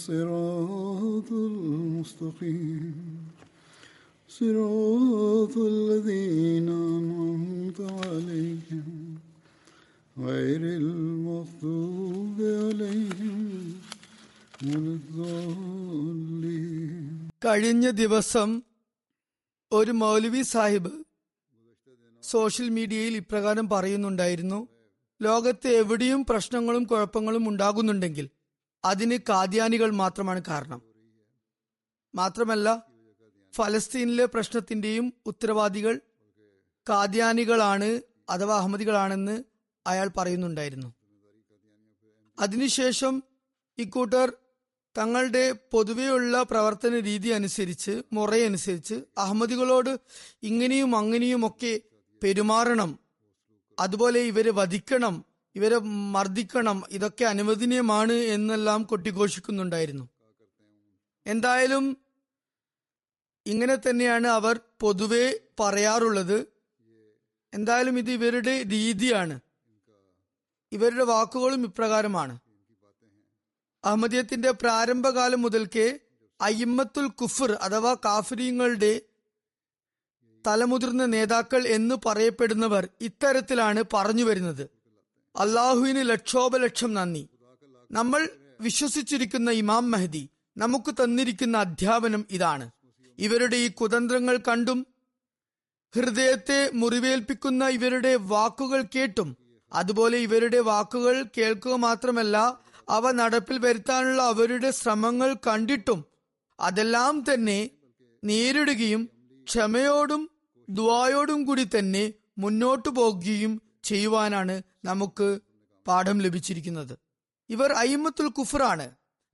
الصراط المستقيم صراط الذين أنعمت عليهم غير المغضوب عليهم ولا الضالين കഴിഞ്ഞ ദിവസം ഒരു മൗലവി സാഹിബ് സോഷ്യൽ മീഡിയയിൽ ഇപ്രകാരം പറയുന്നുണ്ടായിരുന്നു ലോകത്ത് എവിടെയും പ്രശ്നങ്ങളും കുഴപ്പങ്ങളും ഉണ്ടാകുന്നുണ്ടെങ്കിൽ അതിന് കാദ്യാനികൾ മാത്രമാണ് കാരണം. മാത്രമല്ല ഫലസ്തീനിലെ പ്രശ്നത്തിന്റെയും ഉത്തരവാദികൾ കാദ്യാനികളാണ് അഥവാ അഹമ്മദികളാണെന്ന് അയാൾ പറയുന്നുണ്ടായിരുന്നു. അതിനുശേഷം ഇക്കൂട്ടർ തങ്ങളുടെ പൊതുവെയുള്ള പ്രവർത്തന രീതി അനുസരിച്ച് മുറയനുസരിച്ച് അഹമ്മദികളോട് ഇങ്ങനെയും അങ്ങനെയും ഒക്കെ പെരുമാറണം. അതുപോലെ ഇവരെ വധിക്കണം ഇവരെ മർദ്ദിക്കണം ഇതൊക്കെ അനുവദനീയമാണ് എന്നെല്ലാം കൊട്ടിഘോഷിക്കുന്നുണ്ടായിരുന്നു. എന്തായാലും ഇങ്ങനെ തന്നെയാണ് അവർ പൊതുവെ പറയാറുള്ളത്. എന്തായാലും ഇത് ഇവരുടെ രീതിയാണ്. ഇവരുടെ വാക്കുകളും ഇപ്രകാരമാണ്. അഹമ്മദിയത്തിന്റെ പ്രാരംഭകാലം മുതൽക്കേ അയിമ്മത്തുൽ കുഫർ അഥവാ കാഫര്യങ്ങളുടെ തലമുതിർന്ന നേതാക്കൾ എന്ന് പറയപ്പെടുന്നവർ ഇത്തരത്തിലാണ് പറഞ്ഞു വരുന്നത്. അള്ളാഹുവിന് ലക്ഷോപലക്ഷം നന്ദി. നമ്മൾ വിശ്വസിച്ചിരിക്കുന്ന ഇമാം മെഹദി നമുക്ക് തന്നിരിക്കുന്ന അധ്യാപനം ഇതാണ്. ഇവരുടെ ഈ കുതന്ത്രങ്ങൾ കണ്ടും ഹൃദയത്തെ മുറിവേൽപ്പിക്കുന്ന ഇവരുടെ വാക്കുകൾ കേട്ടും അതുപോലെ ഇവരുടെ വാക്കുകൾ കേൾക്കുക മാത്രമല്ല അവ നടപ്പിൽ വരുത്താനുള്ള അവരുടെ ശ്രമങ്ങൾ കണ്ടിട്ടും അതെല്ലാം തന്നെ നേരിടുകയും ക്ഷമയോടും ദ്വായോടും കൂടി തന്നെ മുന്നോട്ടു പോകുകയും ചെയ്യുവാനാണ് നമുക്ക് പാഠം ലഭിച്ചിരിക്കുന്നത്. ഇവർ അയിമത്തുൽ കുഫറാണ്.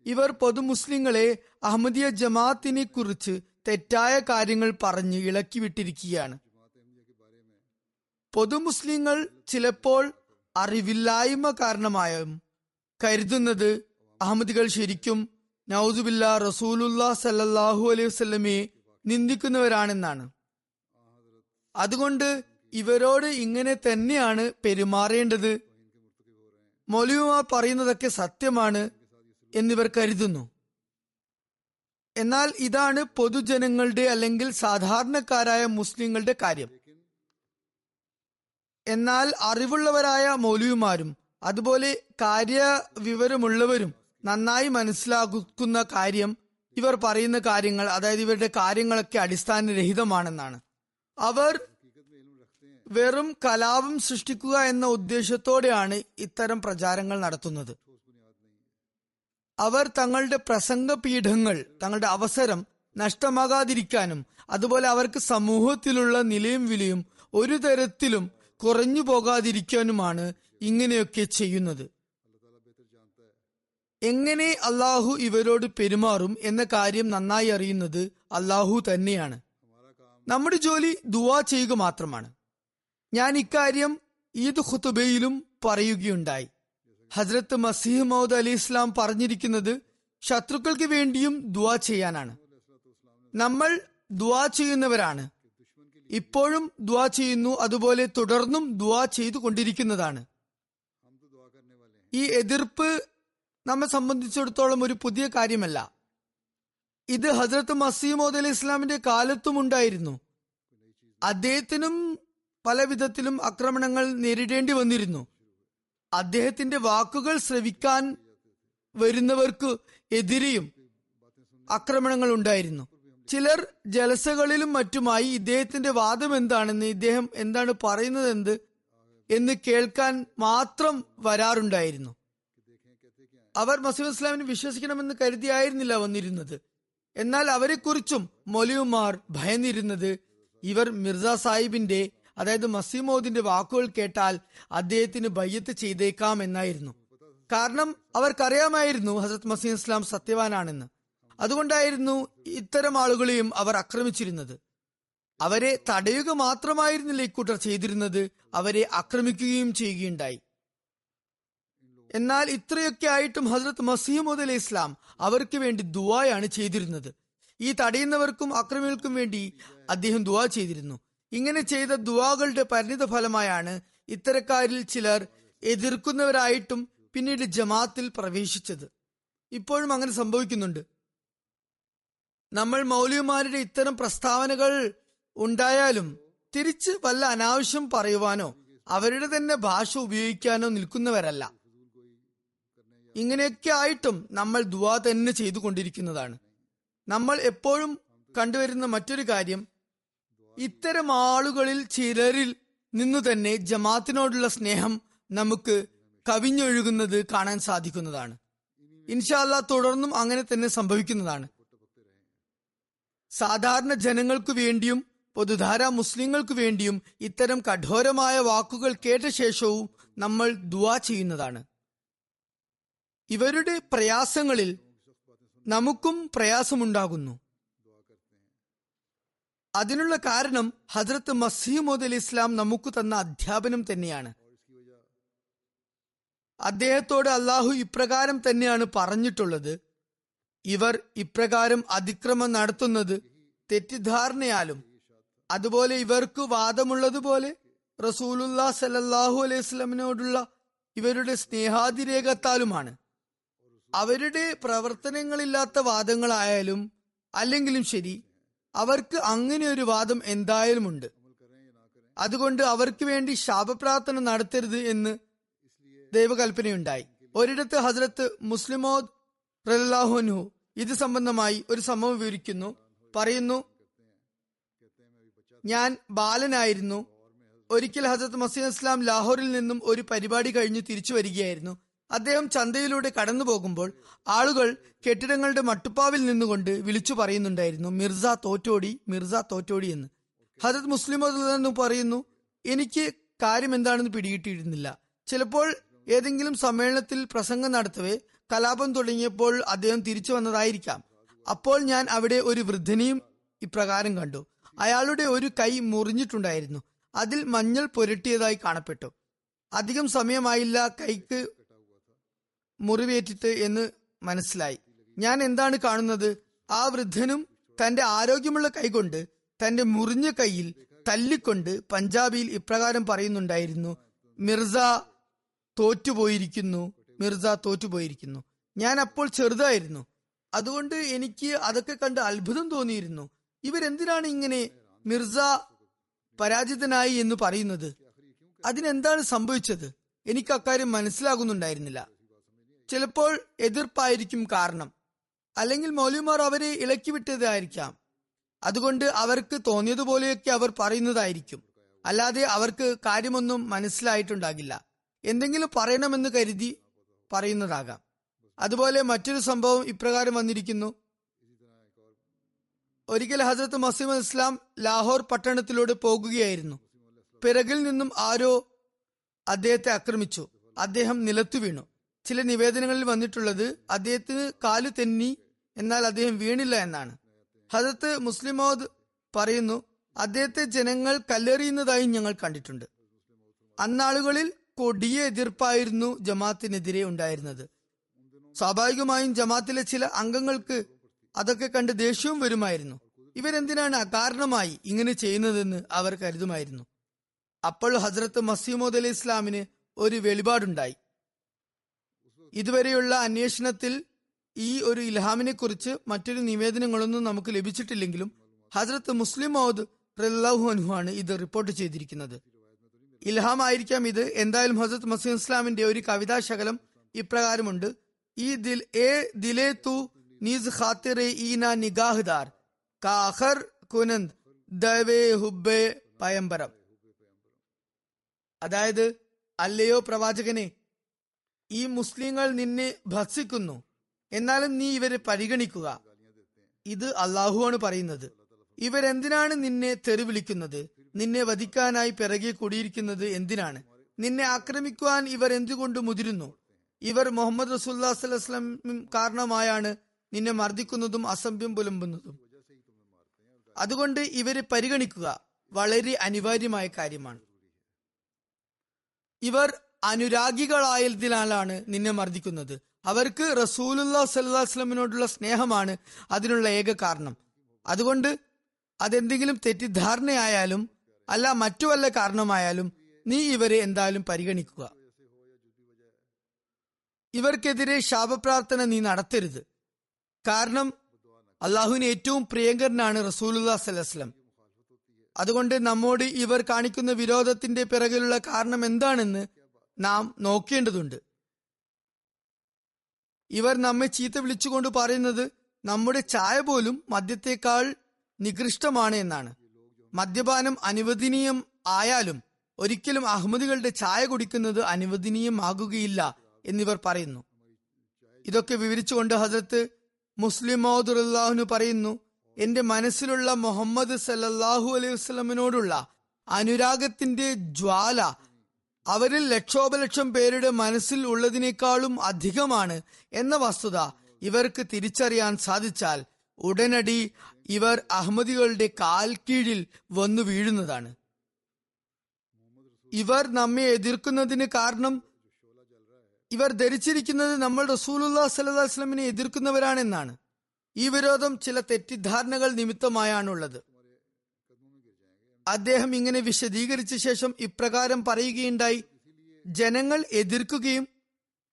ഇവർ പൊതു മുസ്ലിങ്ങളെ അഹമ്മദിയ ജമാഅത്തിനെ കുറിച്ച് തെറ്റായ കാര്യങ്ങൾ പറഞ്ഞ് ഇളക്കി വിട്ടിരിക്കുകയാണ്. പൊതു മുസ്ലിങ്ങൾ ചിലപ്പോൾ അറിവില്ലായ്മ കാരണമായും കരുതുന്നത് അഹമ്മദികൾ ശരിക്കും നൌസുബില്ല റസൂലുല്ലാ സല്ലാഹു അലൈഹി വസ്ലമയെ നിന്ദിക്കുന്നവരാണെന്നാണ്. അതുകൊണ്ട് ഇവരോട് ഇങ്ങനെ തന്നെയാണ് പെരുമാറേണ്ടത്. മൊലിയുമാർ പറയുന്നതൊക്കെ സത്യമാണ് എന്നിവർ കരുതുന്നു. എന്നാൽ ഇതാണ് പൊതുജനങ്ങളുടെ അല്ലെങ്കിൽ സാധാരണക്കാരായ മുസ്ലിങ്ങളുടെ കാര്യം. എന്നാൽ അറിവുള്ളവരായ മൗലവിമാരും അതുപോലെ കാര്യ കാര്യവിവരമുള്ളവരും നന്നായി മനസ്സിലാക്കുന്ന കാര്യം ഇവർ പറയുന്ന കാര്യങ്ങൾ അതായത് ഇവരുടെ കാര്യങ്ങളൊക്കെ അടിസ്ഥാനരഹിതമാണെന്നാണ്. അവർ വെറും കലാപം സൃഷ്ടിക്കുക എന്ന ഉദ്ദേശത്തോടെയാണ് ഇത്തരം പ്രചാരങ്ങൾ നടത്തുന്നത്. അവർ തങ്ങളുടെ പ്രസംഗ പീഠങ്ങൾ തങ്ങളുടെ അവസരം നഷ്ടമാകാതിരിക്കാനും അതുപോലെ അവർക്ക് സമൂഹത്തിലുള്ള നിലയും വിലയും ഒരു തരത്തിലും കുറഞ്ഞു പോകാതിരിക്കാനുമാണ് ഇങ്ങനെയൊക്കെ ചെയ്യുന്നത്. എങ്ങനെ അള്ളാഹു ഇവരോട് പെരുമാറും എന്ന കാര്യം നന്നായി അറിയുന്നത് അള്ളാഹു തന്നെയാണ്. നമ്മുടെ ജോലി ദുവാ ചെയ്യുക മാത്രമാണ്. ഞാൻ ഇക്കാര്യം ഈദ് ഖുതുബയിലും പറയുകയുണ്ടായി. ഹസ്രത്ത് മസീഹ് മൗദ് അലി ഇസ്ലാം പറഞ്ഞിരിക്കുന്നത് ശത്രുക്കൾക്ക് വേണ്ടിയും ദുവാ ചെയ്യാനാണ്. നമ്മൾ ദുവാ ചെയ്യുന്നവരാണ്. ഇപ്പോഴും ദുവാ ചെയ്യുന്നു അതുപോലെ തുടർന്നും ദുവാ ചെയ്തു കൊണ്ടിരിക്കുന്നതാണ്. ഈ എതിർപ്പ് നമ്മെ സംബന്ധിച്ചിടത്തോളം ഒരു പുതിയ കാര്യമല്ല. ഇത് ഹസ്രത്ത് മസീമോദ് അലി ഇസ്ലാമിന്റെ കാലത്തും ഉണ്ടായിരുന്നു അദ്ദേഹത്തിനും പല വിധത്തിലും ആക്രമണങ്ങൾ നേരിടേണ്ടി വന്നിരുന്നു. അദ്ദേഹത്തിന്റെ വാക്കുകൾ ശ്രവിക്കാൻ വരുന്നവർക്ക് എതിരെയും ആക്രമണങ്ങൾ ഉണ്ടായിരുന്നു. ചിലർ ജലസകളിലും മറ്റുമായി ഇദ്ദേഹത്തിന്റെ വാദം എന്താണെന്ന് ഇദ്ദേഹം എന്താണ് പറയുന്നത് എന്ത് എന്ന് കേൾക്കാൻ മാത്രം വരാറുണ്ടായിരുന്നു. അവർ മസീദ് ഇസ്ലാമിനെ വിശ്വസിക്കണമെന്ന് കരുതിയായിരുന്നില്ല വന്നിരുന്നത്. എന്നാൽ അവരെക്കുറിച്ചും മൊലിയുമാർ ഭയന്നിരുന്നത് ഇവർ മിർസ സാഹിബിന്റെ അതായത് മസിമോദിന്റെ വാക്കുകൾ കേട്ടാൽ അദ്ദേഹത്തിന് ബയ്യത്ത് ചെയ്തേക്കാം എന്നായിരുന്നു. കാരണം അവർക്കറിയാമായിരുന്നു ഹസരത് മസീം ഇസ്ലാം സത്യവാനാണെന്ന്. അതുകൊണ്ടായിരുന്നു ഇത്തരം ആളുകളെയും അവർ ആക്രമിച്ചിരുന്നത്. അവരെ തടയുക മാത്രമായിരുന്നില്ല ഇക്കൂട്ടർ ചെയ്തിരുന്നത് അവരെ ആക്രമിക്കുകയും ചെയ്യുകയുണ്ടായി. എന്നാൽ ഇത്രയൊക്കെ ആയിട്ടും ഹസ്രത്ത് മസീമുദ് അലി ഇസ്ലാം അവർക്ക് വേണ്ടി ദുവായാണ് ചെയ്തിരുന്നത്. ഈ തടയുന്നവർക്കും അക്രമികൾക്കും വേണ്ടി അദ്ദേഹം ദുവാ ചെയ്തിരുന്നു. ഇങ്ങനെ ചെയ്ത ദുവാകളുടെ പരിണിത ഫലമായാണ് ഇത്തരക്കാരിൽ ചിലർ എതിർക്കുന്നവരായിട്ടും പിന്നീട് ജമാത്തിൽ പ്രവേശിച്ചത്. ഇപ്പോഴും അങ്ങനെ സംഭവിക്കുന്നുണ്ട്. നമ്മൾ മൗലികമാരുടെ ഇത്തരം പ്രസ്താവനകൾ ഉണ്ടായാലും തിരിച്ച് വല്ല അനാവശ്യം പറയുവാനോ അവരുടെ തന്നെ ഭാഷ ഉപയോഗിക്കാനോ നിൽക്കുന്നവരല്ല. ഇങ്ങനെയൊക്കെ ആയിട്ടും നമ്മൾ ദുവാ തന്നെ ചെയ്തുകൊണ്ടിരിക്കുന്നതാണ്. നമ്മൾ എപ്പോഴും കണ്ടുവരുന്ന മറ്റൊരു കാര്യം ഇത്തരം ആളുകളിൽ ചിലരിൽ നിന്നു തന്നെ ജമാത്തിനോടുള്ള സ്നേഹം നമുക്ക് കവിഞ്ഞൊഴുകുന്നത് കാണാൻ സാധിക്കുന്നതാണ്. ഇൻഷാല്ല തുടർന്നും അങ്ങനെ തന്നെ സംഭവിക്കുന്നതാണ്. സാധാരണ ജനങ്ങൾക്കു വേണ്ടിയും പൊതുധാര മുസ്ലിങ്ങൾക്ക് വേണ്ടിയും ഇത്തരം കഠോരമായ വാക്കുകൾ കേട്ട ശേഷവും നമ്മൾ ദുവാ ചെയ്യുന്നതാണ്. ഇവരുടെ പ്രയാസങ്ങളിൽ നമുക്കും പ്രയാസമുണ്ടാകുന്നു. അതിനുള്ള കാരണം ഹജ്രത്ത് മസീമോദ് അലി ഇസ്ലാം നമുക്ക് തന്ന അധ്യാപനം തന്നെയാണ്. അദ്ദേഹത്തോട് അള്ളാഹു ഇപ്രകാരം തന്നെയാണ് പറഞ്ഞിട്ടുള്ളത്. ഇവർ ഇപ്രകാരം അതിക്രമം നടത്തുന്നത് തെറ്റിദ്ധാരണയാലും അതുപോലെ ഇവർക്ക് വാദമുള്ളതുപോലെ റസൂലുല്ലാ സലല്ലാഹു അലൈഹി സ്വലമിനോടുള്ള ഇവരുടെ സ്നേഹാതിരേഖത്താലുമാണ് അവരുടെ പ്രവർത്തനങ്ങളില്ലാത്ത വാദങ്ങളായാലും അല്ലെങ്കിലും ശരി അവർക്ക് അങ്ങനെ ഒരു വാദം എന്തായാലും ഉണ്ട് അതുകൊണ്ട് അവർക്ക് വേണ്ടി ശാപപ്രാർത്ഥന നടത്തരുത് എന്ന് ദൈവകൽപ്പനയുണ്ടായി. ഒരിടത്ത് ഹസ്രത്ത് മുസ്ലിമോദ് റലാഹുനു ഇത് സംബന്ധമായി ഒരു സംഭവം വിവരിക്കുന്നു. പറയുന്നു ഞാൻ ബാലനായിരുന്നു. ഒരിക്കൽ ഹസരത്ത് മസീദ് ഇസ്ലാം ലാഹോറിൽ നിന്നും ഒരു പരിപാടി കഴിഞ്ഞ് തിരിച്ചു വരികയായിരുന്നു. അദ്ദേഹം ചന്തയിലൂടെ കടന്നു പോകുമ്പോൾ ആളുകൾ കെട്ടിടങ്ങളുടെ മട്ടുപ്പാവിൽ നിന്നുകൊണ്ട് വിളിച്ചു പറയുന്നുണ്ടായിരുന്നു മിർസ തോറ്റോടി മിർസ തോറ്റോടി എന്ന്. ഹജത് മുസ്ലിം എന്ന് പറയുന്നു എനിക്ക് കാര്യം എന്താണെന്ന് പിടികിട്ടിയിരുന്നില്ല. ചിലപ്പോൾ ഏതെങ്കിലും സമ്മേളനത്തിൽ പ്രസംഗം നടത്തവേ കലാപം തുടങ്ങിയപ്പോൾ അദ്ദേഹം തിരിച്ചു വന്നതായിരിക്കാം. അപ്പോൾ ഞാൻ അവിടെ ഒരു വൃദ്ധനെയും ഇപ്രകാരം കണ്ടു. അയാളുടെ ഒരു കൈ മുറിഞ്ഞിട്ടുണ്ടായിരുന്നു. അതിൽ മഞ്ഞൾ പുരട്ടിയതായി കാണപ്പെട്ടു. അധികം സമയമായില്ല കൈക്ക് മുറിവേറ്റിട്ട് എന്ന് മനസ്സിലായി. ഞാൻ എന്താണ് കാണുന്നത്? ആ വൃദ്ധനും തന്റെ ആരോഗ്യമുള്ള കൈകൊണ്ട് തന്റെ മുറിഞ്ഞ കൈയിൽ തല്ലിക്കൊണ്ട് പഞ്ചാബിയിൽ ഇപ്രകാരം പറയുന്നുണ്ടായിരുന്നു. മിർസ തോറ്റുപോയിരിക്കുന്നു. മിർസ തോറ്റുപോയിരിക്കുന്നു. ഞാൻ അപ്പോൾ ചെറുതായിരുന്നു. അതുകൊണ്ട് എനിക്ക് അതൊക്കെ കണ്ട് അത്ഭുതം തോന്നിയിരുന്നു. ഇവരെന്തിനാണ് ഇങ്ങനെ മിർസ പരാജിതനായി എന്ന് പറയുന്നത്? അതിനെന്താണ് സംഭവിച്ചത്? എനിക്ക് അക്കാര്യം മനസ്സിലാകുന്നുണ്ടായിരുന്നില്ല. ചിലപ്പോൾ എതിർപ്പായിരിക്കും കാരണം. അല്ലെങ്കിൽ മൗലിമാർ അവരെ ഇളക്കി വിട്ടതായിരിക്കാം അതുകൊണ്ട് അവർക്ക് തോന്നിയതുപോലെയൊക്കെ അവർ പറയുന്നതായിരിക്കും. അല്ലാതെ അവർക്ക് കാര്യമൊന്നും മനസ്സിലായിട്ടുണ്ടാകില്ല. എന്തെങ്കിലും പറയണമെന്ന് കരുതി പറയുന്നതാകാം. അതുപോലെ മറ്റൊരു സംഭവം ഇപ്രകാരം വന്നിരിക്കുന്നു. ഒരിക്കൽ ഹസരത്ത് മസീം ഇസ്ലാം ലാഹോർ പട്ടണത്തിലൂടെ പോകുകയായിരുന്നു. പിറകിൽ നിന്നും ആരോ അദ്ദേഹത്തെ ആക്രമിച്ചു. അദ്ദേഹം നിലത്തു വീണു ചില നിവേദനങ്ങളിൽ വന്നിട്ടുള്ളത് അദ്ദേഹത്തിന് കാൽ തെന്നി എന്നാൽ അദ്ദേഹം വീണില്ല എന്നാണ്. ഹജത്ത് മുസ്ലിമോദ് പറയുന്നു അദ്ദേഹത്തെ ജനങ്ങൾ കല്ലെറിയുന്നതായി ഞങ്ങൾ കണ്ടിട്ടുണ്ട്. അന്നാളുകളിൽ കൊടിയ എതിർപ്പായിരുന്നു ജമാത്തിനെതിരെ ഉണ്ടായിരുന്നത്. സ്വാഭാവികമായും ജമാത്തിലെ ചില അംഗങ്ങൾക്ക് അതൊക്കെ കണ്ട് ദേഷ്യവും വരുമായിരുന്നു. ഇവരെന്തിനാണ് അകാരണമായി ഇങ്ങനെ ചെയ്യുന്നതെന്ന് അവർ കരുതുമായിരുന്നു. അപ്പോൾ ഹസ്രത്ത് മസീമോദ് അലി ഇസ്ലാമിന് ഒരു വെളിപാടുണ്ടായി. ഇതുവരെയുള്ള അന്വേഷണത്തിൽ ഈ ഒരു ഇൽഹാമിനെ കുറിച്ച് മറ്റൊരു നിവേദനങ്ങളൊന്നും നമുക്ക് ലഭിച്ചിട്ടില്ലെങ്കിലും ഹസ്രത്ത് മുസ്ലിം മൗദ് റല്ലാഹു ആണ് ഇത് റിപ്പോർട്ട് ചെയ്തിരിക്കുന്നത്. ഇൽഹാം ആയിരിക്കാം ഇത്. എന്തായാലും ഹസരത്ത് മസീം ഇസ്ലാമിന്റെ ഒരു കവിതാ ശകലം ഇപ്രകാരമുണ്ട്. ഈ ദിൽ എ ദിലേ തു നീസ് ഖാത്തിറെ ഈന നിഗാഹ്ദാർ കാഹർ കുനന്ദ് ദവേ ഹുബേ പയമ്പരം. അതായത് അല്ലയോ പ്രവാചകനെ ഈ മുസ്ലിങ്ങൾ നിന്നെ ഭത്സിക്കുന്നു എന്നാലും നീ ഇവരെ പരിഗണിക്കുക. ഇത് അള്ളാഹുവാണ് പറയുന്നത്. ഇവരെന്തിനാണ് നിന്നെ തെറിവിളിക്കുന്നത്? നിന്നെ വധിക്കാനായി പിറകെ കൂടിയിരിക്കുന്നത് എന്തിനാണ്? നിന്നെ ആക്രമിക്കുവാൻ ഇവർ എന്തുകൊണ്ട് മുതിരുന്നു? ഇവർ മുഹമ്മദ് റസൂല്ലാ സ്വലം കാരണമായാണ് നിന്നെ മർദ്ദിക്കുന്നതും അസഭ്യം പുലമ്പുന്നതും. അതുകൊണ്ട് ഇവരെ പരിഗണിക്കുക വളരെ അനിവാര്യമായ കാര്യമാണ്. ഇവർ അനുരാഗികളായതിനാലാണ് നിന്നെ മർദ്ദിക്കുന്നത്. അവർക്ക് റസൂലുല്ലാ സല്ലാസ്ലമിനോടുള്ള സ്നേഹമാണ് അതിനുള്ള ഏക കാരണം. അതുകൊണ്ട് അതെന്തെങ്കിലും തെറ്റിദ്ധാരണയായാലും അല്ല മറ്റു വല്ല കാരണമായാലും നീ ഇവരെ എന്തായാലും പരിഗണിക്കുക. ഇവർക്കെതിരെ ശാപപ്രാർത്ഥന നീ നടത്തരുത്. കാരണം അള്ളാഹുവിന് ഏറ്റവും പ്രിയങ്കരനാണ് റസൂലുല്ലാ സലഹ്സ്ലം അതുകൊണ്ട് നമ്മോട് ഇവർ കാണിക്കുന്ന വിരോധത്തിന്റെ പിറകിലുള്ള കാരണം എന്താണെന്ന് നാം നോക്കേണ്ടതുണ്ട്. ഇവർ നമ്മെ ചീത്ത വിളിച്ചുകൊണ്ട് പറയുന്നത് നമ്മുടെ ചായ പോലും മദ്യത്തേക്കാൾ നികൃഷ്ടമാണ് എന്നാണ്. മദ്യപാനം അനുവദനീയം ആയാലും ഒരിക്കലും അഹമ്മദികളുടെ ചായ കുടിക്കുന്നത് അനുവദനീയമാകുകയില്ല എന്നിവർ പറയുന്നു. ഇതൊക്കെ വിവരിച്ചുകൊണ്ട് ഹസരത്ത് മുസ്ലിം മൗദുല്ലാഹുന് പറയുന്നു എന്റെ മനസ്സിലുള്ള മുഹമ്മദ് സല്ലാഹു അലൈഹി വസ്ലമിനോടുള്ള അനുരാഗത്തിന്റെ ജ്വാല അവരിൽ ലക്ഷോപലക്ഷം പേരുടെ മനസ്സിൽ ഉള്ളതിനേക്കാളും അധികമാണ് എന്ന വസ്തുത ഇവർക്ക് തിരിച്ചറിയാൻ സാധിച്ചാൽ ഉടനടി ഇവർ അഹമ്മദികളുടെ കാൽ കീഴിൽ വന്നു വീഴുന്നതാണ്. ഇവർ നമ്മെ എതിർക്കുന്നതിന് കാരണം ഇവർ ധരിച്ചിരിക്കുന്നത് നമ്മൾ റസൂലുല്ലാ സല്ലാ വസ്ലമിനെ എതിർക്കുന്നവരാണെന്നാണ്. ഈ വിരോധം ചില തെറ്റിദ്ധാരണകൾ നിമിത്തമായാണുള്ളത്. അദ്ദേഹം ഇങ്ങനെ വിശദീകരിച്ച ശേഷം ഇപ്രകാരം പറയുകയുണ്ടായി. ജനങ്ങൾ എതിർക്കുകയും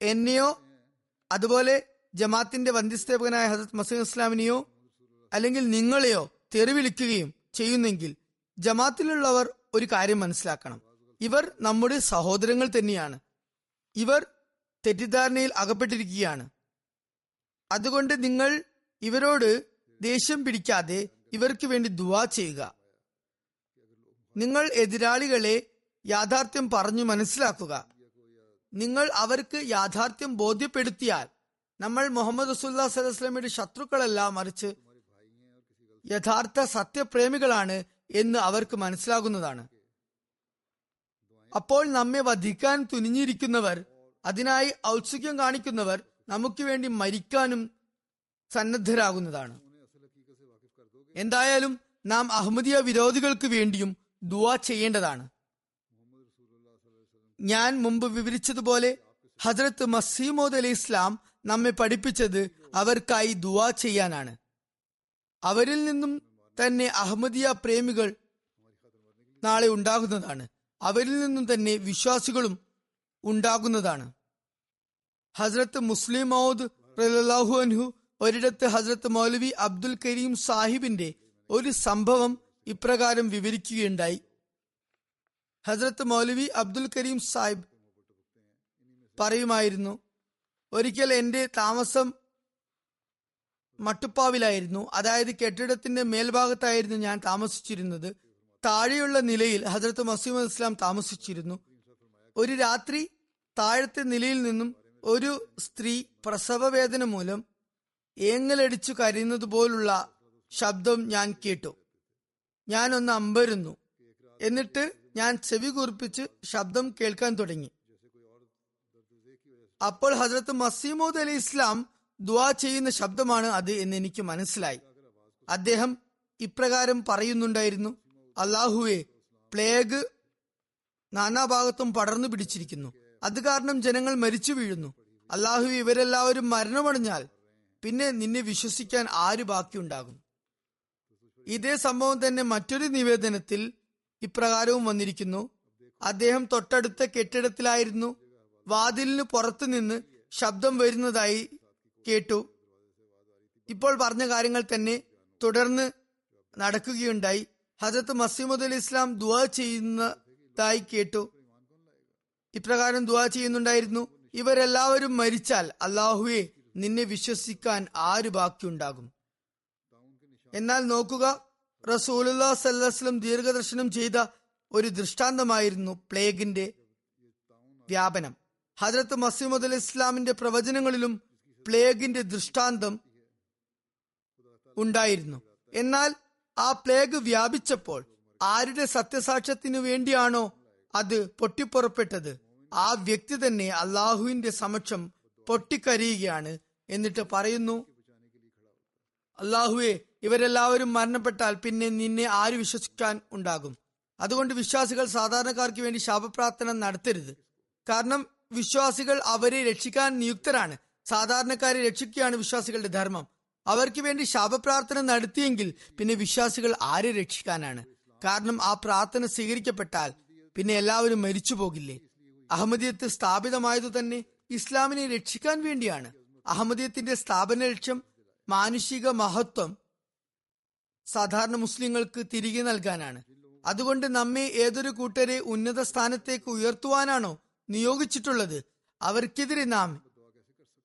എന്നെയോ അതുപോലെ ജമാത്തിന്റെ വന്ധ്യസ്ഥാപകനായ ഹസരത് മസീദ് ഇസ്ലാമിനെയോ അല്ലെങ്കിൽ നിങ്ങളെയോ തെറിവിളിക്കുകയും ചെയ്യുന്നെങ്കിൽ ജമാത്തിലുള്ളവർ ഒരു കാര്യം മനസ്സിലാക്കണം. ഇവർ നമ്മുടെ സഹോദരങ്ങൾ തന്നെയാണ്. ഇവർ തെറ്റിദ്ധാരണയിൽ അകപ്പെട്ടിരിക്കുകയാണ്. അതുകൊണ്ട് നിങ്ങൾ ഇവരോട് ദേഷ്യം പിടിക്കാതെ ഇവർക്ക് വേണ്ടി ദുവാ ചെയ്യുക. നിങ്ങൾ എതിരാളികളെ യാഥാർത്ഥ്യം പറഞ്ഞു മനസ്സിലാക്കുക. നിങ്ങൾ അവർക്ക് യാഥാർത്ഥ്യം ബോധ്യപ്പെടുത്തിയാൽ നമ്മൾ മുഹമ്മദ് റസൂല്ലാ സലഹ്സ്ലമിയുടെ ശത്രുക്കളല്ല മറിച്ച് യഥാർത്ഥ സത്യപ്രേമികളാണ് എന്ന് അവർക്ക് മനസ്സിലാകുന്നതാണ്. അപ്പോൾ നമ്മെ വധിക്കാൻ തുനിഞ്ഞിരിക്കുന്നവർ അതിനായി ഔത്സുക്യം കാണിക്കുന്നവർ നമുക്ക് വേണ്ടി മരിക്കാനും സന്നദ്ധരാകുന്നതാണ്. എന്തായാലും നാം അഹമ്മദിയ വിരോധികൾക്ക് വേണ്ടിയും ദുവാ ചെയ്യേണ്ടതാണ്. ഞാൻ മുമ്പ് വിവരിച്ചതുപോലെ ഹജ്രത്ത് മസീമോദ് അലി ഇസ്ലാം നമ്മെ പഠിപ്പിച്ചത് അവർക്കായി ദുവാ ചെയ്യാനാണ്. അവരിൽ നിന്നും തന്നെ അഹമ്മദിയ പ്രേമികൾ നാളെ ഉണ്ടാകുന്നതാണ്. അവരിൽ നിന്നും തന്നെ വിശ്വാസികളും ഉണ്ടാകുന്നതാണ്. ഹസ്രത്ത് മുസ്ലിം മൗദ് റലാഹു അൻഹു ഒരിടത്ത് ഹസ്രത്ത് മൗലവി അബ്ദുൽ കരീം സാഹിബിന്റെ ഒരു സംഭവം ഇപ്രകാരം വിവരിക്കുകയുണ്ടായി. ഹസ്രത്ത് മൗലവി അബ്ദുൽ കരീം സാഹിബ് പറയുമായിരുന്നു ഒരിക്കൽ എന്റെ താമസം മട്ടുപ്പാവിലായിരുന്നു. അതായത് കെട്ടിടത്തിന്റെ മേൽഭാഗത്തായിരുന്നു ഞാൻ താമസിച്ചിരുന്നത്. താഴെയുള്ള നിലയിൽ ഹജ്രത്ത് മസീമദ് ഇസ്ലാം താമസിച്ചിരുന്നു. ഒരു രാത്രി താഴത്തെ നിലയിൽ നിന്നും ഒരു സ്ത്രീ പ്രസവവേദന മൂലം ഏങ്ങലടിച്ചു കരയുന്നത് പോലുള്ള ശബ്ദം ഞാൻ കേട്ടു. ഞാൻ ഒന്ന് അമ്പരുന്നു. എന്നിട്ട് ഞാൻ ചെവി കുറിപ്പിച്ച് ശബ്ദം കേൾക്കാൻ തുടങ്ങി. അപ്പോൾ ഹസരത്ത് മസീമോദ് അലി ഇസ്ലാം ദുവാ ചെയ്യുന്ന ശബ്ദമാണ് അത് എന്ന് എനിക്ക് മനസ്സിലായി. അദ്ദേഹം ഇപ്രകാരം പറയുന്നുണ്ടായിരുന്നു. അള്ളാഹുവെ പ്ലേഗ് നാനാഭാഗത്തും പടർന്നു പിടിച്ചിരിക്കുന്നു. അത് കാരണം ജനങ്ങൾ മരിച്ചു വീഴുന്നു. അള്ളാഹു ഇവരെല്ലാവരും മരണമടഞ്ഞാൽ പിന്നെ നിന്നെ വിശ്വസിക്കാൻ ആര് ബാക്കിയുണ്ടാകും? ഇതേ സംഭവം തന്നെ മറ്റൊരു നിവേദനത്തിൽ ഇപ്രകാരവും വന്നിരിക്കുന്നു. അദ്ദേഹം തൊട്ടടുത്ത കെട്ടിടത്തിലായിരുന്നു. വാതിലിന് പുറത്തു നിന്ന് ശബ്ദം വരുന്നതായി കേട്ടു. ഇപ്പോൾ പറഞ്ഞ കാര്യങ്ങൾ തന്നെ തുടർന്ന് നടക്കുകയുണ്ടായി. ഹജരത്ത് മസീമുദ് അലി ഇസ്ലാം ദുവാ ചെയ്യുന്നതായി കേട്ടു. ഇപ്രകാരം ദുവാ ചെയ്യുന്നുണ്ടായിരുന്നു. ഇവരെല്ലാവരും മരിച്ചാൽ അള്ളാഹുവെ നിന്നെ വിശ്വസിക്കാൻ ആര് ബാക്കിയുണ്ടാകും? എന്നാൽ നോക്കുക റസൂലുല്ലാ സല്ലാസ്ലം ദീർഘദർശനം ചെയ്ത ഒരു ദൃഷ്ടാന്തമായിരുന്നു പ്ലേഗിന്റെ വ്യാപനം. ഹജരത്ത് മസീമദ് അലി ഇസ്ലാമിന്റെ പ്രവചനങ്ങളിലും പ്ലേഗിന്റെ ദൃഷ്ടാന്തം ഉണ്ടായിരുന്നു. എന്നാൽ ആ പ്ലേഗ് വ്യാപിച്ചപ്പോൾ ആരുടെ സത്യസാക്ഷ്യത്തിനു വേണ്ടിയാണോ അത് പൊട്ടിപ്പുറപ്പെട്ടത്? ആ വ്യക്തി തന്നെ അള്ളാഹുവിന്റെ സമക്ഷം പൊട്ടിക്കരയുകയാണ് എന്നിട്ട് പറയുന്നു അള്ളാഹുവെ ഇവരെല്ലാവരും മരണപ്പെട്ടാൽ പിന്നെ നിന്നെ ആര് വിശ്വസിക്കാൻ ഉണ്ടാകും? അതുകൊണ്ട് വിശ്വാസികൾ സാധാരണക്കാർക്ക് വേണ്ടി ശാപപ്രാർത്ഥന നടത്തരുത്. കാരണം വിശ്വാസികൾ അവരെ രക്ഷിക്കാൻ നിയുക്തരാണ്. സാധാരണക്കാരെ രക്ഷിക്കുകയാണ് വിശ്വാസികളുടെ ധർമ്മം. അവർക്ക് വേണ്ടി ശാപപ്രാർത്ഥന നടത്തിയെങ്കിൽ പിന്നെ വിശ്വാസികൾ ആരെ രക്ഷിക്കാനാണ്? കാരണം ആ പ്രാർത്ഥന സ്വീകരിക്കപ്പെട്ടാൽ പിന്നെ എല്ലാവരും മരിച്ചു പോകില്ലേ അഹമ്മദിയത്ത് സ്ഥാപിതമായതു തന്നെ ഇസ്ലാമിനെ രക്ഷിക്കാൻ വേണ്ടിയാണ്. അഹമ്മദിയത്തിന്റെ സ്ഥാപന ലക്ഷ്യം മാനുഷിക മഹത്വം സാധാരണ മുസ്ലിങ്ങൾക്ക് തിരികെ നൽകാനാണ്. അതുകൊണ്ട് നമ്മെ ഏതൊരു കൂട്ടരെ ഉന്നത സ്ഥാനത്തേക്ക് ഉയർത്തുവാനാണോ നിയോഗിച്ചിട്ടുള്ളത്? അവർക്കെതിരെ നാം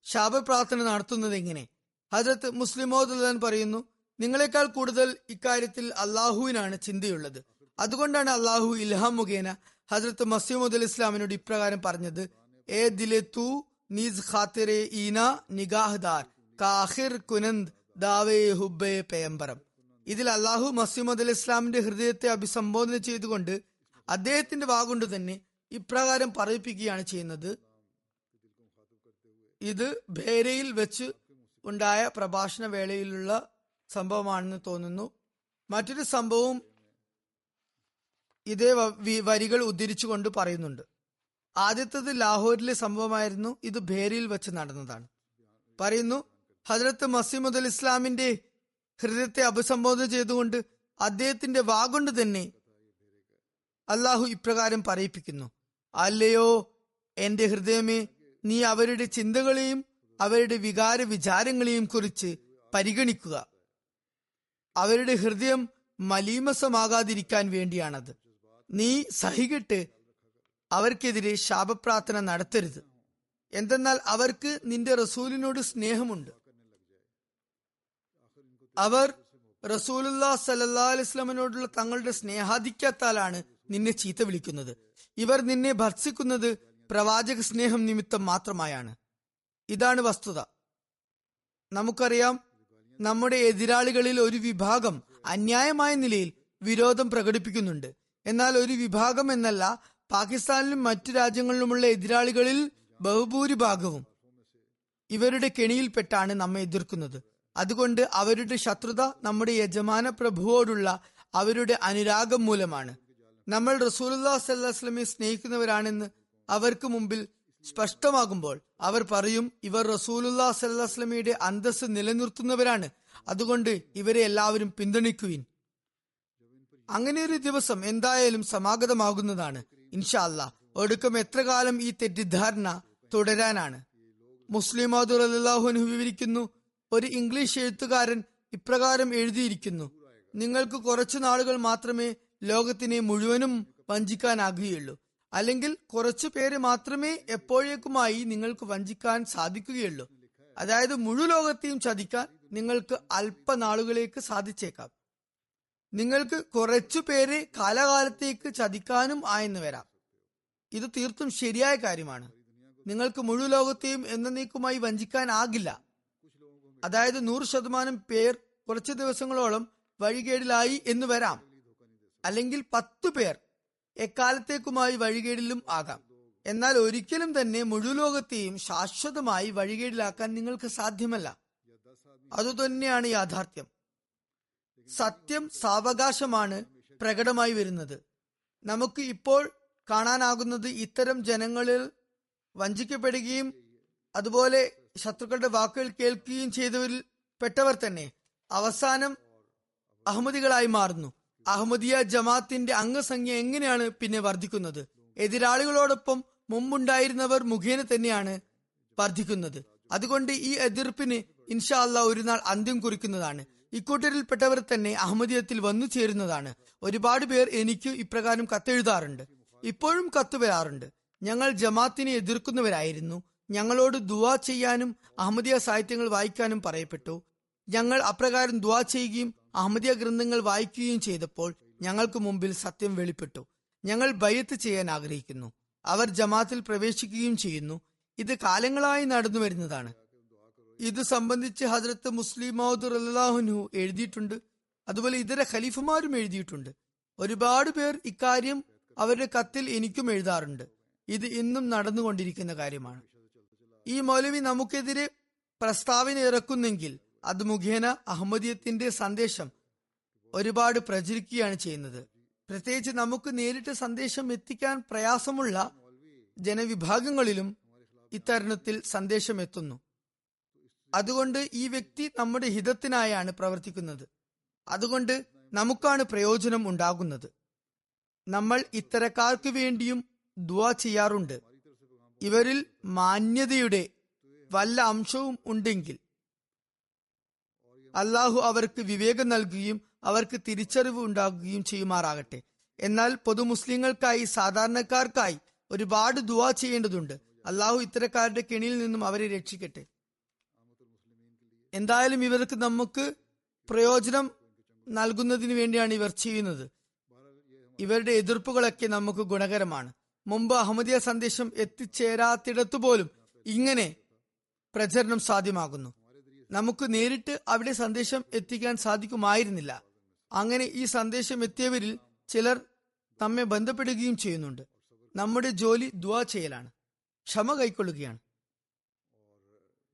ശാപപ്രാർത്ഥന നടത്തുന്നത് എങ്ങനെ? ഹജരത്ത് മുസ്ലിമോദുല്ലാൻ പറയുന്നു നിങ്ങളെക്കാൾ കൂടുതൽ ഇക്കാര്യത്തിൽ അള്ളാഹുവിനാണ് ചിന്തയുള്ളത്. അതുകൊണ്ടാണ് അള്ളാഹു ഇൽഹാം മുഖേന ഹജരത്ത് മസീമുദ് അലി ഇസ്ലാമിനോട് ഇപ്രകാരം പറഞ്ഞത് ഏ ദിലെ തൂ നീസ് ഖാത്തിറെ ഈന നിഗാഹ്ദാർ കാഹിർ കുനന്ദ് ദാവേ ഹുബേ പേയമ്പരം ഇതിൽ അള്ളാഹു മസീമദ് അലി ഇസ്ലാമിന്റെ ഹൃദയത്തെ അഭിസംബോധന ചെയ്തുകൊണ്ട് അദ്ദേഹത്തിന്റെ വാഗുകൊണ്ട് തന്നെ ഇപ്രകാരം പറയിപ്പിക്കുകയാണ് ചെയ്യുന്നത്. ഇത് ഭേരയിൽ വെച്ച് ഉണ്ടായ പ്രഭാഷണ വേളയിലുള്ള സംഭവമാണെന്ന് തോന്നുന്നു. മറ്റൊരു സംഭവം ഇതേ വരികൾ ഉദ്ധരിച്ചുകൊണ്ട് പറയുന്നുണ്ട്. ആദ്യത്തത് ലാഹോറിലെ സംഭവമായിരുന്നു ഇത് ഭേരയിൽ വെച്ച് നടന്നതാണ്. പറയുന്നു ഹജ്രത്ത് മസീമുദ് ഇസ്ലാമിന്റെ ഹൃദയത്തെ അഭിസംബോധന ചെയ്തുകൊണ്ട് അദ്ദേഹത്തിന്റെ വാഗൊണ്ട് തന്നെ അള്ളാഹു ഇപ്രകാരം പറയിപ്പിക്കുന്നു. അല്ലയോ എന്റെ ഹൃദയമേ നീ അവരുടെ ചിന്തകളെയും അവരുടെ വികാര വിചാരങ്ങളെയും കുറിച്ച് പരിഗണിക്കുക. അവരുടെ ഹൃദയം മലീമസമാകാതിരിക്കാൻ വേണ്ടിയാണത്. നീ സഹികെട്ട് അവർക്കെതിരെ ശാപപ്രാർത്ഥന നടത്തരുത്. എന്തെന്നാൽ അവർക്ക് നിന്റെ റസൂലിനോട് സ്നേഹമുണ്ട്. അവർ റസൂലുല്ലാ സല്ലാ അലിസ്ലാമിനോടുള്ള തങ്ങളുടെ സ്നേഹാധിക്യത്താലാണ് നിന്നെ ചീത്ത വിളിക്കുന്നത്. ഇവർ നിന്നെ ഭർസിക്കുന്നത് പ്രവാചക സ്നേഹം നിമിത്തം മാത്രമായാണ്. ഇതാണ് വസ്തുത. നമുക്കറിയാം നമ്മുടെ എതിരാളികളിൽ ഒരു വിഭാഗം അന്യായമായ നിലയിൽ വിരോധം പ്രകടിപ്പിക്കുന്നുണ്ട്. എന്നാൽ ഒരു വിഭാഗം എന്നല്ല പാകിസ്ഥാനിലും മറ്റു രാജ്യങ്ങളിലുമുള്ള എതിരാളികളിൽ ബഹുഭൂരിഭാഗവും ഇവരുടെ കെണിയിൽപ്പെട്ടാണ് നമ്മെ എതിർക്കുന്നത്. അതുകൊണ്ട് അവരുടെ ശത്രുത നമ്മുടെ യജമാന പ്രഭുവോടുള്ള അവരുടെ അനുരാഗം മൂലമാണ്. നമ്മൾ റസൂലുല്ലാ സല്ലാസ്ലമെ സ്നേഹിക്കുന്നവരാണെന്ന് അവർക്ക് മുമ്പിൽ സ്പഷ്ടമാകുമ്പോൾ അവർ പറയും ഇവർ റസൂലുല്ലാ സല്ലാസ്ലമിയുടെ അന്തസ് നിലനിർത്തുന്നവരാണ്. അതുകൊണ്ട് ഇവരെ എല്ലാവരും പിന്തുണയ്ക്കുവിൻ. അങ്ങനെ ഒരു ദിവസം എന്തായാലും സമാഗതമാകുന്നതാണ്. ഇൻഷാ അല്ല ഒടുക്കം എത്ര കാലം ഈ തെറ്റിദ്ധാരണ തുടരാനാണ്. മുസ്ലിം അള്ളാഹുനു വിവരിക്കുന്നു ഒരു ഇംഗ്ലീഷ് എഴുത്തുകാരൻ ഇപ്രകാരം എഴുതിയിരിക്കുന്നു. നിങ്ങൾക്ക് കുറച്ചു നാളുകൾ മാത്രമേ ലോകത്തിനെ മുഴുവനും വഞ്ചിക്കാനാകുകയുള്ളൂ അല്ലെങ്കിൽ കുറച്ചു പേര് മാത്രമേ എപ്പോഴേക്കുമായി നിങ്ങൾക്ക് വഞ്ചിക്കാൻ സാധിക്കുകയുള്ളൂ. അതായത് മുഴു ലോകത്തെയും ചതിക്കാൻ നിങ്ങൾക്ക് അല്പനാളുകളേക്ക് സാധിച്ചേക്കാം. നിങ്ങൾക്ക് കുറച്ചു പേരെ കാലകാലത്തേക്ക് ചതിക്കാനും ആയെന്ന് വരാം. ഇത് തീർത്തും ശരിയായ കാര്യമാണ്. നിങ്ങൾക്ക് മുഴു ലോകത്തെയും എന്നേക്കുമായി വഞ്ചിക്കാനാകില്ല അതായത് നൂറ് ശതമാനം പേർ കുറച്ച് ദിവസങ്ങളോളം വഴികേടിലായി എന്ന് വരാം. അല്ലെങ്കിൽ പത്തു പേർ എക്കാലത്തേക്കുമായി വഴികേടിലും ആകാം. എന്നാൽ ഒരിക്കലും തന്നെ മുഴുലോകത്തെയും ശാശ്വതമായി വഴികേടിലാക്കാൻ നിങ്ങൾക്ക് സാധ്യമല്ല. അതുതന്നെയാണ് യാഥാർത്ഥ്യം. സത്യം സാവകാശമാണ് പ്രകടമായി വരുന്നത്. നമുക്ക് ഇപ്പോൾ കാണാനാകുന്നത് ഇത്തരം ജനങ്ങളിൽ വഞ്ചിക്കപ്പെടുകയും അതുപോലെ ശത്രുക്കളുടെ വാക്കുകൾ കേൾക്കുകയും ചെയ്തവരിൽ പെട്ടവർ തന്നെ അവസാനം അഹമ്മദികളായി മാറുന്നു. അഹമ്മദിയ ജമാത്തിന്റെ അംഗസംഖ്യ എങ്ങനെയാണ് പിന്നെ വർദ്ധിക്കുന്നത്? എതിരാളികളോടൊപ്പം മുമ്പുണ്ടായിരുന്നവർ മുഖേന തന്നെയാണ് വർദ്ധിക്കുന്നത്. അതുകൊണ്ട് ഈ എതിർപ്പിന് ഇൻഷാ അല്ല ഒരു നാൾ അന്ത്യം കുറിക്കുന്നതാണ്. ഇക്കൂട്ടരിൽപ്പെട്ടവർ തന്നെ അഹമ്മദിയത്തിൽ വന്നു ചേരുന്നതാണ്. ഒരുപാട് പേർ എനിക്ക് ഇപ്രകാരം കത്തെഴുതാറുണ്ട്. ഇപ്പോഴും കത്ത് വരാറുണ്ട്. ഞങ്ങൾ ജമാത്തിനെ എതിർക്കുന്നവരായിരുന്നു. ഞങ്ങളോട് ദുവാ ചെയ്യാനും അഹമ്മദിയ സാഹിത്യങ്ങൾ വായിക്കാനും പറയപ്പെട്ടു. ഞങ്ങൾ അപ്രകാരം ദുവാ ചെയ്യുകയും അഹമ്മദിയ ഗ്രന്ഥങ്ങൾ വായിക്കുകയും ചെയ്തപ്പോൾ ഞങ്ങൾക്ക് മുമ്പിൽ സത്യം വെളിപ്പെട്ടു. ഞങ്ങൾ ബയ്യത്ത് ചെയ്യാൻ ആഗ്രഹിക്കുന്നു. അവർ ജമാത്തിൽ പ്രവേശിക്കുകയും ചെയ്യുന്നു. ഇത് കാലങ്ങളായി നടന്നു വരുന്നതാണ്. ഇത് സംബന്ധിച്ച് ഹജ്രത്ത് മുസ്ലിം മൗദ് റല്ലാഹുനു എഴുതിയിട്ടുണ്ട്. അതുപോലെ ഇതര ഖലീഫുമാരും എഴുതിയിട്ടുണ്ട്. ഒരുപാട് പേർ ഇക്കാര്യം അവരുടെ കത്തിൽ എനിക്കും എഴുതാറുണ്ട്. ഇത് ഇന്നും നടന്നുകൊണ്ടിരിക്കുന്ന കാര്യമാണ്. ഈ മൗലവി നമുക്കെതിരെ പ്രസ്താവന ഇറക്കുന്നെങ്കിൽ അത് മുഖേന അഹമ്മദീയത്തിന്റെ സന്ദേശം ഒരുപാട് പ്രചരിക്കുകയാണ് ചെയ്യുന്നത്. പ്രത്യേകിച്ച് നമുക്ക് നേരിട്ട് സന്ദേശം എത്തിക്കാൻ പ്രയാസമുള്ള ജനവിഭാഗങ്ങളിലും ഇത്തരുണത്തിൽ സന്ദേശം എത്തുന്നു അതുകൊണ്ട് ഈ വ്യക്തി നമ്മുടെ ഹിതത്തിനായാണ് പ്രവർത്തിക്കുന്നത്. അതുകൊണ്ട് നമുക്കാണ് പ്രയോജനം ഉണ്ടാകുന്നത്. നമ്മൾ ഇത്തരക്കാർക്ക് വേണ്ടിയും ദുവാ ചെയ്യാറുണ്ട്. ഇവരിൽ മാന്യതയുടെ വല്ല അംശവും ഉണ്ടെങ്കിൽ അള്ളാഹു അവർക്ക് വിവേകം നൽകുകയും അവർക്ക് തിരിച്ചറിവ് ഉണ്ടാകുകയും ചെയ്യുമാറാകട്ടെ. എന്നാൽ പൊതുമുസ്ലിങ്ങൾക്കായി സാധാരണക്കാർക്കായി ഒരുപാട് ദുവാ ചെയ്യേണ്ടതുണ്ട്. അള്ളാഹു ഇത്തരക്കാരുടെ കെണിയിൽ നിന്നും അവരെ രക്ഷിക്കട്ടെ. എന്തായാലും ഇവർക്ക് നമുക്ക് പ്രയോജനം നൽകുന്നതിന് വേണ്ടിയാണ് ഇവർ ചെയ്യുന്നത്. ഇവരുടെ എതിർപ്പുകളൊക്കെ നമുക്ക് ഗുണകരമാണ്. മുമ്പ് അഹമ്മദിയ സന്ദേശം എത്തിച്ചേരാത്തിടത്തു പോലും ഇങ്ങനെ പ്രചരണം സാധ്യമാകുന്നു. നമുക്ക് നേരിട്ട് അവിടെ സന്ദേശം എത്തിക്കാൻ സാധിക്കുമായിരുന്നില്ല. അങ്ങനെ ഈ സന്ദേശം എത്തിയവരിൽ ചിലർ നമ്മെ ബന്ധപ്പെടുകയും ചെയ്യുന്നുണ്ട്. നമ്മുടെ ജോലി ദ്വാ ചെയ്യലാണ്. ക്ഷമ കൈക്കൊള്ളുകയാണ്.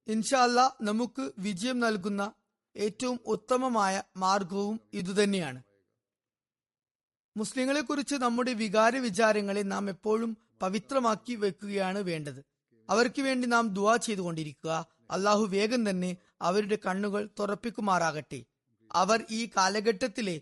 ഇൻഷാല്ല നമുക്ക് വിജയം നൽകുന്ന ഏറ്റവും ഉത്തമമായ മാർഗവും ഇതുതന്നെയാണ്. മുസ്ലിങ്ങളെ കുറിച്ച് നമ്മുടെ വികാര വിചാരങ്ങളെ നാം എപ്പോഴും പവിത്രമാക്കി വെക്കുകയാണ് വേണ്ടത്. അവർക്ക് വേണ്ടി നാം ദുവാ ചെയ്തുകൊണ്ടിരിക്കുക. അള്ളാഹു വേഗം തന്നെ അവരുടെ കണ്ണുകൾ തുറപ്പിക്കുമാറാകട്ടെ. അവർ ഈ കാലഘട്ടത്തിലെ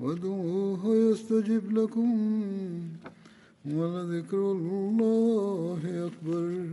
وادعوه يستجب لكم ولذكر الله أكبر.